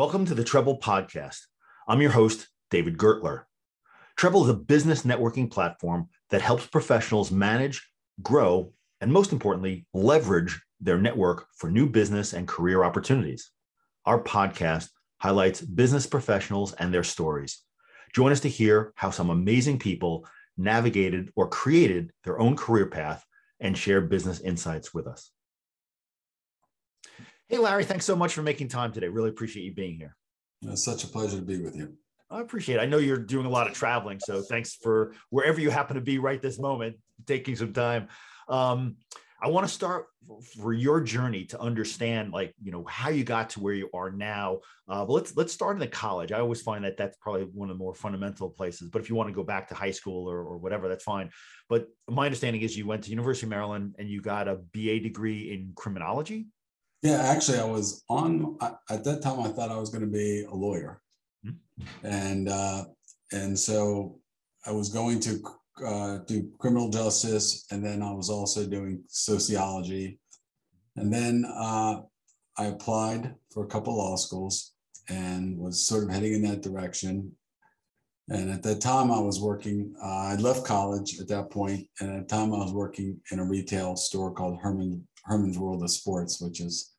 Welcome to the Treble Podcast. I'm your host, David Gertler. Treble is a business networking platform that helps professionals manage, grow, and most importantly, leverage their network for new business and career opportunities. Our podcast highlights business professionals and their stories. Join us to hear how some amazing people navigated or created their own career path and share business insights with us. Hey, Larry, thanks so much for making time today. Really appreciate you being here. It's such a pleasure to be with you. I appreciate it. I know you're doing a lot of traveling, so thanks for wherever you happen to be right this moment, taking some time. Um, I want to start for your journey to understand, like you know, how you got to where you are now. Uh, but let's let's start in the college. I always find that that's probably one of the more fundamental places. But if you want to go back to high school or, or whatever, that's fine. But my understanding is you went to University of Maryland and you got a BA degree in criminology. Yeah, actually, I was on at that time. I thought I was going to be a lawyer, mm-hmm. and uh, and so I was going to uh, do criminal justice, and then I was also doing sociology, and then uh, I applied for a couple law schools and was sort of heading in that direction. And at that time, I was working. Uh, I left college at that point, and at the time, I was working in a retail store called Herman Herman's World of Sports, which is,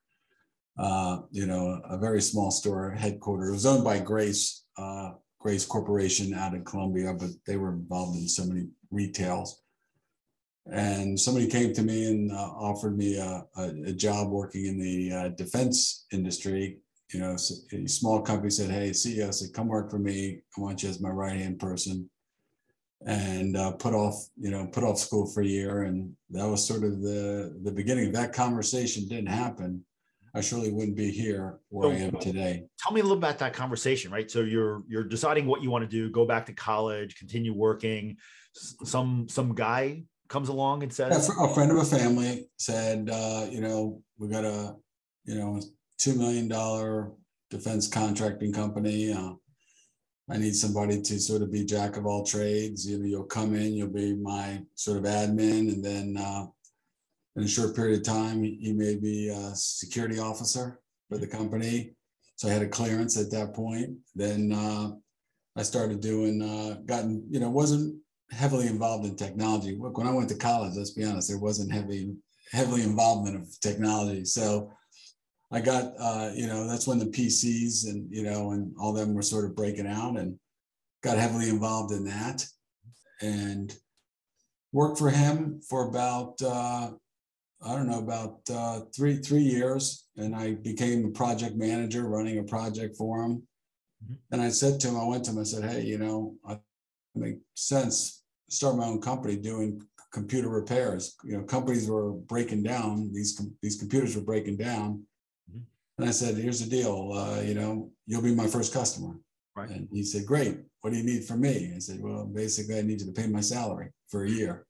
uh, you know, a very small store headquarters. It was owned by Grace uh, Grace Corporation out in Columbia, but they were involved in so many retails. And somebody came to me and uh, offered me a, a, a, job working in the uh, defense industry. You know, a small company said, "Hey, CEO said, come work for me. I want you as my right hand person." And uh, put off you know put off school for a year and that was sort of the the beginning. Of that conversation didn't happen i surely wouldn't be here where so, i am today. tell me a little about that conversation right? So you're you're deciding what you want to do go back to college continue working. Some some guy comes along and says yeah, a friend of a family said uh, you know we got a you know two million dollar defense contracting company uh, I need somebody to sort of be jack of all trades. You know, you'll come in, you'll be my sort of admin, and then uh, in a short period of time, you may be a security officer for the company. So I had a clearance at that point. Then uh, I started doing, uh, gotten, you know, wasn't heavily involved in technology. Look, when I went to college, let's be honest, there wasn't heavy, heavily involvement of technology. So I got, uh, you know, that's when the PCs and, you know, and all them were sort of breaking out and got heavily involved in that and worked for him for about, uh, I don't know, about uh, three, three years. And I became a project manager running a project for him. Mm-hmm. And I said to him, I went to him, I said, Hey, you know, I make sense, start my own company doing computer repairs. You know, companies were breaking down, these, these computers were breaking down and I said, here's the deal, uh, you know, you'll be my first customer. Right. And he said, great. What do you need from me? I said, well, basically, I need you to pay my salary for a year.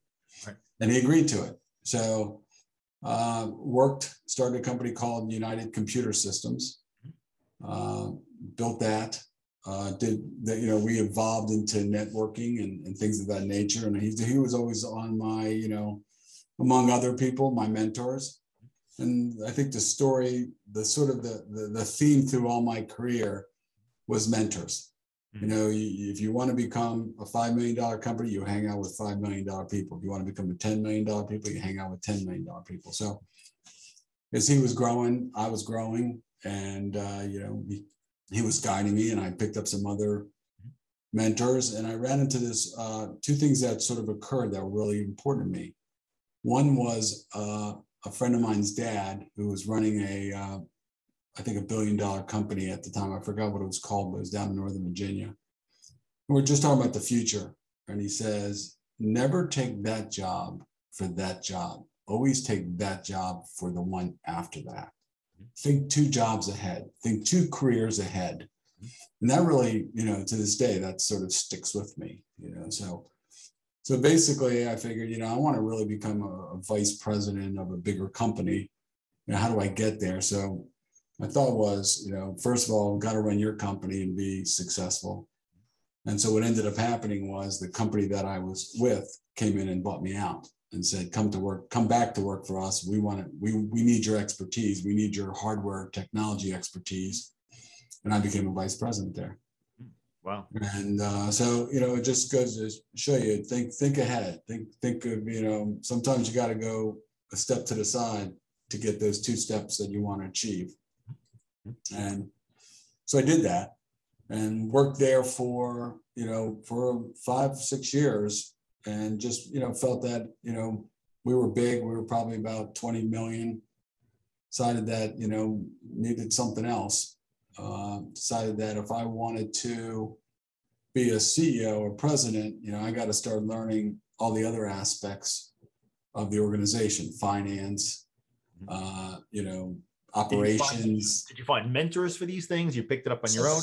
Right. And he agreed to it. So uh, worked, started a company called United Computer Systems, uh, built that, uh, did that, you know, we evolved into networking and, and things of that nature. And he, he was always on my, you know, among other people, my mentors and I think the story, the sort of the, the, the theme through all my career was mentors. Mm-hmm. You know, you, if you want to become a $5 million company, you hang out with $5 million people. If you want to become a $10 million people, you hang out with $10 million people. So as he was growing, I was growing and, uh, you know, he, he was guiding me and I picked up some other mentors and I ran into this, uh, two things that sort of occurred that were really important to me. One was uh, a friend of mine's dad who was running a, uh, I think a billion dollar company at the time. I forgot what it was called, but it was down in Northern Virginia. We're just talking about the future. And he says, never take that job for that job. Always take that job for the one after that. Think two jobs ahead. Think two careers ahead. And that really, you know, to this day, that sort of sticks with me, you know. So so basically, I figured, you know, I want to really become a, a vice president of a bigger company. You know, how do I get there? So my thought was, you know, first of all, got to run your company and be successful. And so what ended up happening was the company that I was with came in and bought me out and said, come to work, come back to work for us. We want to, we, we need your expertise. We need your hardware technology expertise. and I became a vice president there. Wow. And uh, so, you know, it just goes to show you think think ahead. Think think of, you know, sometimes you got to go a step to the side to get those two steps that you want to achieve. And so I did that and worked there for, you know, for five, six years and just, you know, felt that, you know, we were big. We were probably about 20 million. Decided that, you know, needed something else uh, decided that if I wanted to be a CEO or president, you know, I got to start learning all the other aspects of the organization, finance, mm-hmm. uh, you know, operations. Did you, find, did you, find, mentors for these things? You picked it up on your own?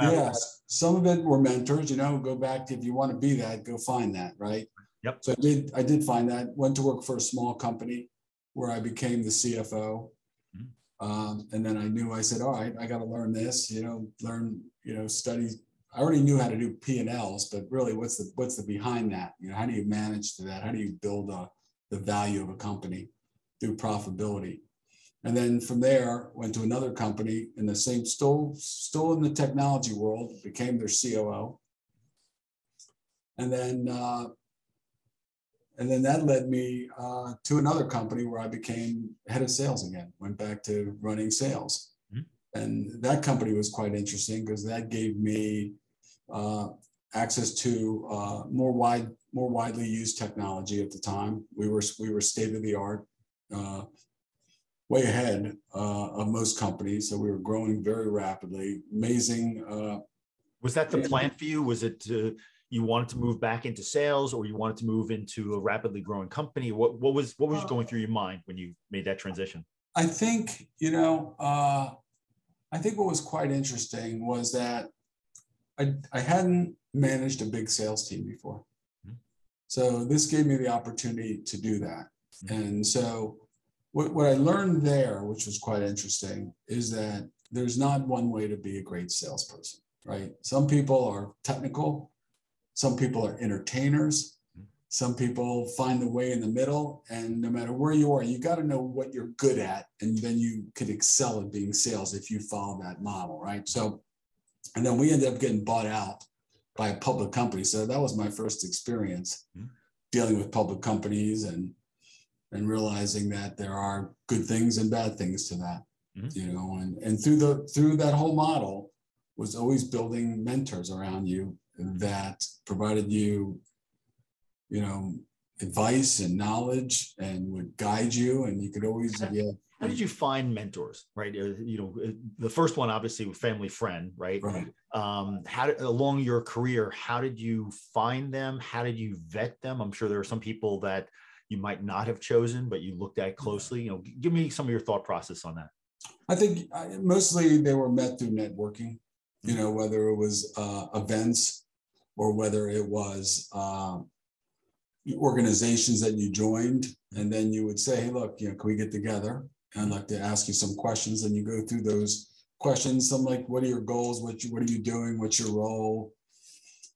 Yes, some of it were mentors. You know, go back if you want to be that, go find that, right? Yep. So I did. I did find that. Went to work for a small company where I became the CFO. Um, and then I knew I said, all right, I got to learn this, you know, learn, you know, study. I already knew how to do P and Ls, but really, what's the what's the behind that? You know, how do you manage to that? How do you build a, the value of a company through profitability? And then from there, went to another company in the same, still still in the technology world, became their COO. And then uh, and then that led me uh, to another company where I became head of sales again, went back to running sales. Mm-hmm. And that company was quite interesting because that gave me uh, access to uh, more wide, more widely used technology at the time. We were we were state of the art, uh, way ahead uh, of most companies. So we were growing very rapidly. Amazing. Uh, was that the plan for you? Was it to you wanted to move back into sales or you wanted to move into a rapidly growing company? What, what was what was going through your mind when you made that transition? I think you know uh, i think what was quite interesting was that i, I hadn't managed a big sales team before. Mm-hmm. so this gave me the opportunity to do that. Mm-hmm. and so what, what i learned there which was quite interesting is that there's not one way to be a great salesperson right? Some people are technical some people are entertainers. Some people find the way in the middle. And no matter where you are, you got to know what you're good at. And then you could excel at being sales if you follow that model, right? So, and then we ended up getting bought out by a public company. So that was my first experience mm-hmm. dealing with public companies and and realizing that there are good things and bad things to that. Mm-hmm. You know, and, and through the through that whole model was always building mentors around you that provided you, you know, advice and knowledge and would guide you, and you could always yeah. How did you find mentors, right? Uh, you know, uh, the first one obviously with family friend, right? Right. Um, how did, along your career, how did you find them? How did you vet them? I'm sure there are some people that you might not have chosen, but you looked at closely. You know, give me some of your thought process on that. I think mostly they were met through networking. You know, whether it was uh, events or whether it was uh, organizations that you joined, and then you would say, "Hey, look, you know, can we get together?" And I'd like to ask you some questions, and you go through those questions. Some like, "What are your goals? What you, what are you doing? What's your role?"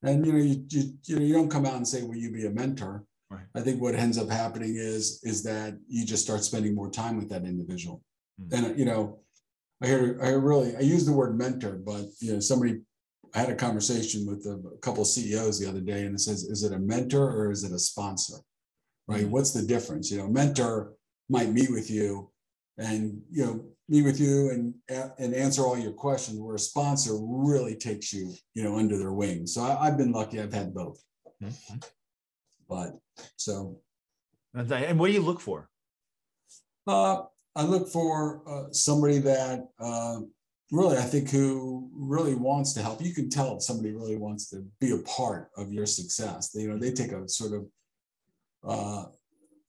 And you know, you, you you know, you don't come out and say, "Will you be a mentor?" Right. I think what ends up happening is is that you just start spending more time with that individual, mm-hmm. and you know, I hear I really I use the word mentor, but you know, somebody I had a conversation with a couple of CEOs the other day, and it says, "Is it a mentor or is it a sponsor?" Right? Mm-hmm. What's the difference? You know, mentor might meet with you, and you know, meet with you and and answer all your questions. Where a sponsor really takes you, you know, under their wing. So I, have been lucky; I've had both. Mm-hmm. But so, and what do you look for? Uh, I look for uh, somebody that. Uh, really, I think who really wants to help. You can tell if somebody really wants to be a part of your success. They, you know, they take a sort of uh,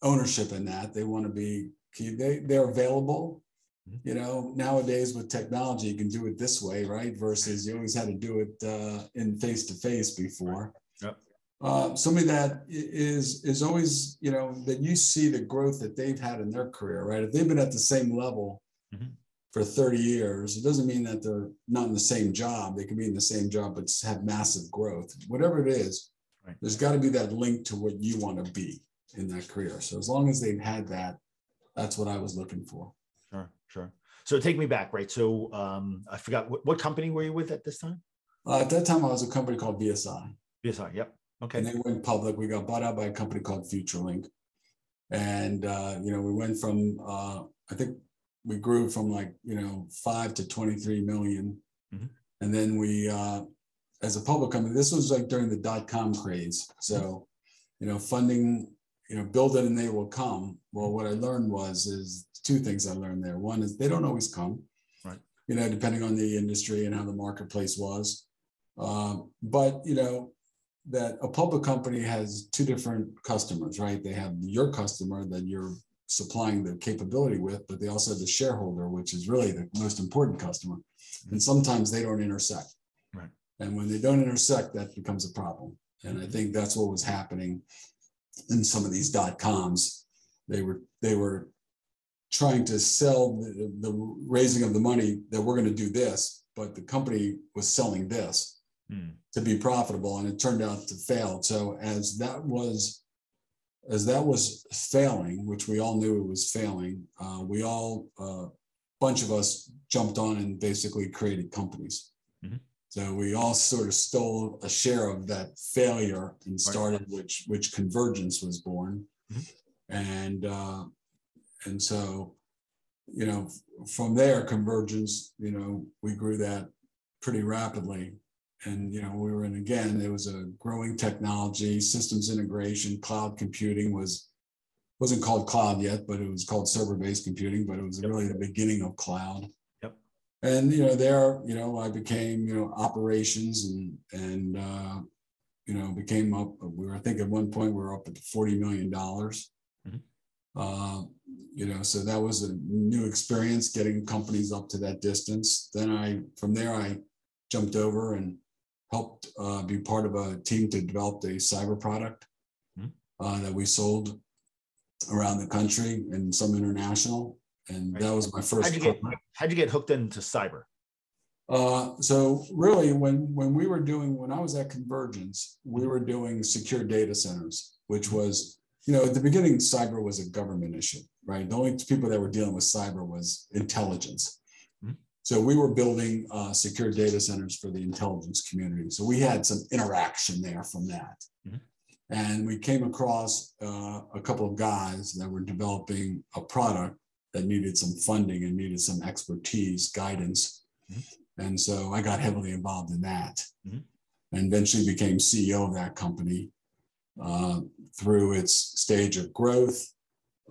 ownership in that. They want to be. They they're available. Mm-hmm. You know, nowadays with technology, you can do it this way, right? Versus you always had to do it uh, in face to face before. Yep. Uh, somebody that is is always you know that you see the growth that they've had in their career, right? If they've been at the same level mm-hmm for 30 years, it doesn't mean that they're not in the same job. They can be in the same job, but have massive growth. Whatever it is, right. there's got to be that link to what you want to be in that career. So as long as they've had that, that's what I was looking for. Sure, sure. So take me back, right? So um, I forgot what, what company were you with at this time? Uh, at that time, I was a company called VSI. VSI, yep. Okay. And they went public. We got bought out by a company called FutureLink. And, uh, you know, we went from, uh, I think we grew from like, you know, five to 23 million. Mhm. And then we, uh, as a public company, this was like during the dot com craze. So, you know, funding, you know, build it and they will come. Well, what I learned was, is two things I learned there. One is they don't always come. Right. You know, depending on the industry and how the marketplace was. Um, but, you know, that a public company has two different customers, right? They have your customer that you're supplying the capability with, but they also have the shareholder, which is really the most important customer. And sometimes they don't intersect. Right. And when they don't intersect, that becomes a problem. And I think that's what was happening in some of these dot coms. They were they were trying to sell the, the raising of the money that we're going to do this, but the company was selling this Hmm. to be profitable and it turned out to fail so as that was as that was failing which we all knew it was failing uh, we all a uh, bunch of us jumped on and basically created companies Mhm. so we all sort of stole a share of that failure and started which which convergence was born Mhm. and uh, and so you know from there convergence you know we grew that pretty rapidly and you know we were in again it was a growing technology systems integration cloud computing was wasn't called cloud yet but it was called server based computing but it was Yep. really the beginning of cloud Yep. and you know there you know i became you know operations and and uh you know became up we were i think at one point we were up at 40 million dollars Mhm. uh, you know so that was a new experience getting companies up to that distance then i from there i jumped over and helped uh, be part of a team to develop a cyber product Mhm. uh, that we sold around the country and some international. And that was my first. How'd you get how'd you get hooked into cyber? Uh, so really, when when we were doing when I was at Convergence, we were doing secure data centers, which was you know at the beginning cyber was a government issue, right? The only people that were dealing with cyber was intelligence. So we were building uh, secure data centers for the intelligence community. So we had some interaction there from that. Mhm. And we came across uh, a couple of guys that were developing a product that needed some funding and needed some expertise, guidance. And so I got heavily involved in that Mhm. and eventually became CEO of that company uh, through its stage of growth.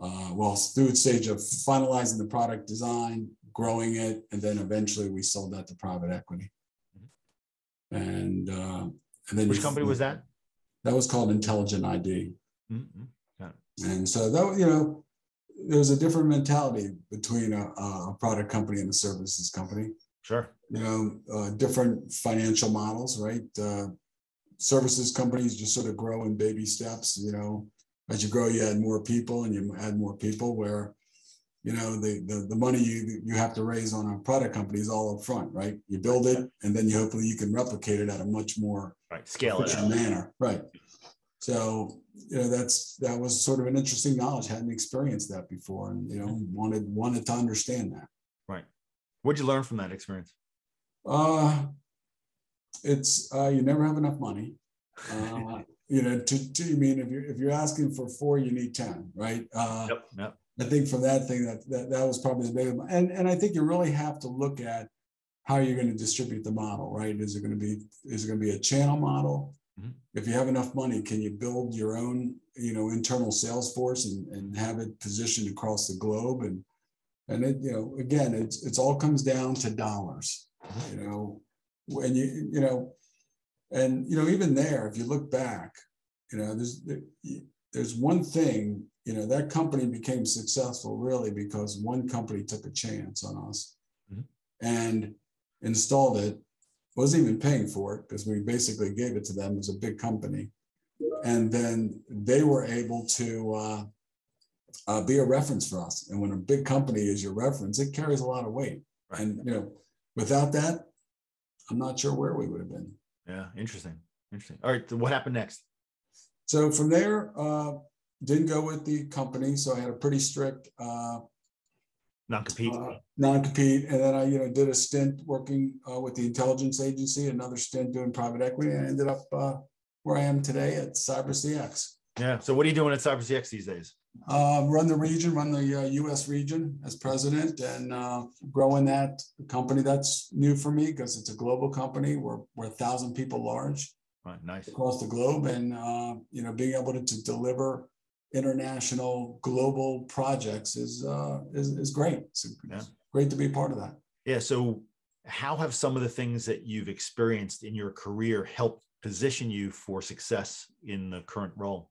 Uh, well, through its stage of finalizing the product design, growing it, and then eventually we sold that to private equity. And uh, and then Which company was that? That was called Intelligent ID. Mhm. And so that you know, there's a different mentality between a, a product company and a services company. Sure. You know, uh, different financial models, right? Uh, services companies just sort of grow in baby steps. You know, as you grow, you add more people, and you add more people. Where, you know, the the, the money you you have to raise on a product company is all up front, right? You build it, and then you hopefully you can replicate it at a much more Right. Scale manner, right? So you know that's that was sort of an interesting knowledge. Hadn't experienced that before, and you know wanted wanted to understand that. Right. What'd you learn from that experience? Uh, it's uh, you never have enough money. Uh, you know, to, to you mean if you're if you're asking for four, you need ten, right? Uh, Yep. Yep. I think from that thing that that, that was probably the big one. and and I think you really have to look at how you're going to distribute the model, right? Is it going to be is it going to be a channel model? Mhm. If you have enough money, can you build your own, you know, internal sales force and, and have it positioned across the globe? And and it, you know, again, it's it's all comes down to dollars, you know, when you you know, and you know, even there, if you look back, you know, there's there, there's one thing, you know, that company became successful really because one company took a chance on us Mhm. and installed it, wasn't even paying for it because we basically gave it to them as a big company. And then they were able to uh, uh, be a reference for us. And when a big company is your reference, it carries a lot of weight. Right. And, you know, without that, I'm not sure where we would have been. Yeah. Interesting. Interesting. All right. so What happened next? So from there, uh, didn't go with the company. So I had a pretty strict uh, non-compete. Uh, non-compete, and then I, you know, did a stint working uh, with the intelligence agency, another stint doing private equity, and I ended up uh, where I am today at CyberCX. Yeah. So what are you doing at CyberCX these days? Uh, run the region, run the uh, U.S. region as president, and uh, growing that company. That's new for me because it's a global company. We're we're a thousand people large Right. Nice. across the globe, and uh, you know, being able to, to deliver international, global projects is uh, is, is great. It's, Yeah. great to be a part of that. Yeah. So how have some of the things that you've experienced in your career helped position you for success in the current role?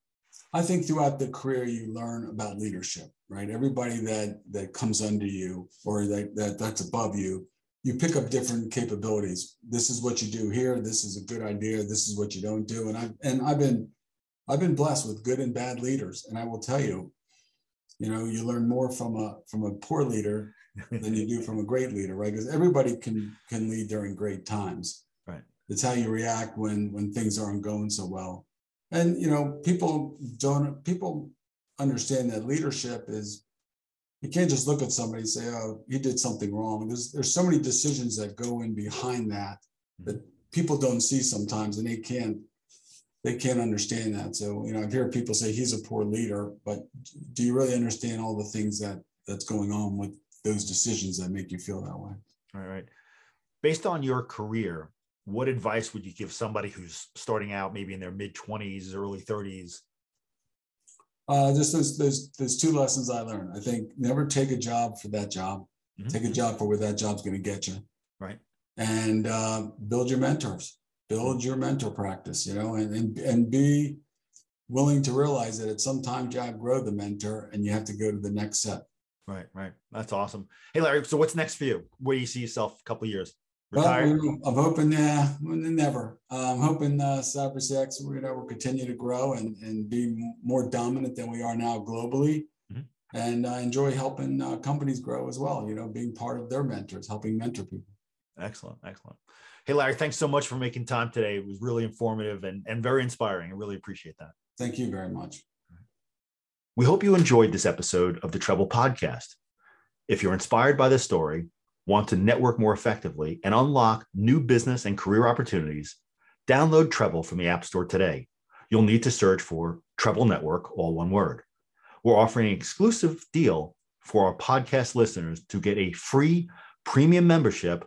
I think throughout the career you learn about leadership, right? Everybody that that comes under you or that, that that's above you, you pick up different capabilities. This is what you do here. This is a good idea. This is what you don't do. And I and I've been I've been blessed with good and bad leaders. And I will tell you, you know, you learn more from a from a poor leader than you do from a great leader, right? Because everybody can can lead during great times. Right. It's how you react when when things aren't going so well. And you know, people don't people understand that leadership is you can't just look at somebody and say, oh, he did something wrong. There's there's so many decisions that go in behind that hmm. that people don't see sometimes and they can't they can't understand that. So, you know, I've heard people say he's a poor leader, but do you really understand all the things that that's going on with those decisions that make you feel that way? All right. Based on your career, what advice would you give somebody who's starting out maybe in their mid 20s, early 30s? Uh, just there's, there's there's two lessons I learned. I think never take a job for that job. Mhm. Take a job for where that job's going to get you, Right. and uh, build your mentors. Build your mentor practice. You know, and and and be willing to realize that at some time you outgrow the mentor, and you have to go to the next step. Right, right. That's awesome. Hey, Larry. So, what's next for you? Where do you see yourself a couple of years? Retired? know, I'm hoping, yeah, never. I'm hoping uh, CyberCX, you know, will continue to grow and, and be more dominant than we are now globally. Mhm. And I enjoy helping uh, companies grow as well, you know, being part of their mentors, helping mentor people. Excellent, excellent. Hey, Larry. Thanks so much for making time today. It was really informative and, and very inspiring. I really appreciate that. Thank you very much. We hope you enjoyed this episode of the Treble Podcast. If you're inspired by this story, want to network more effectively, and unlock new business and career opportunities, download Treble from the App Store today. You'll need to search for Treble Network, all one word. We're offering an exclusive deal for our podcast listeners to get a free premium membership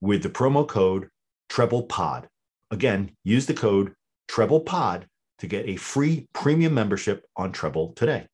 with the promo code TreblePod. Again, use the code TreblePod to get a free premium membership on Treble today.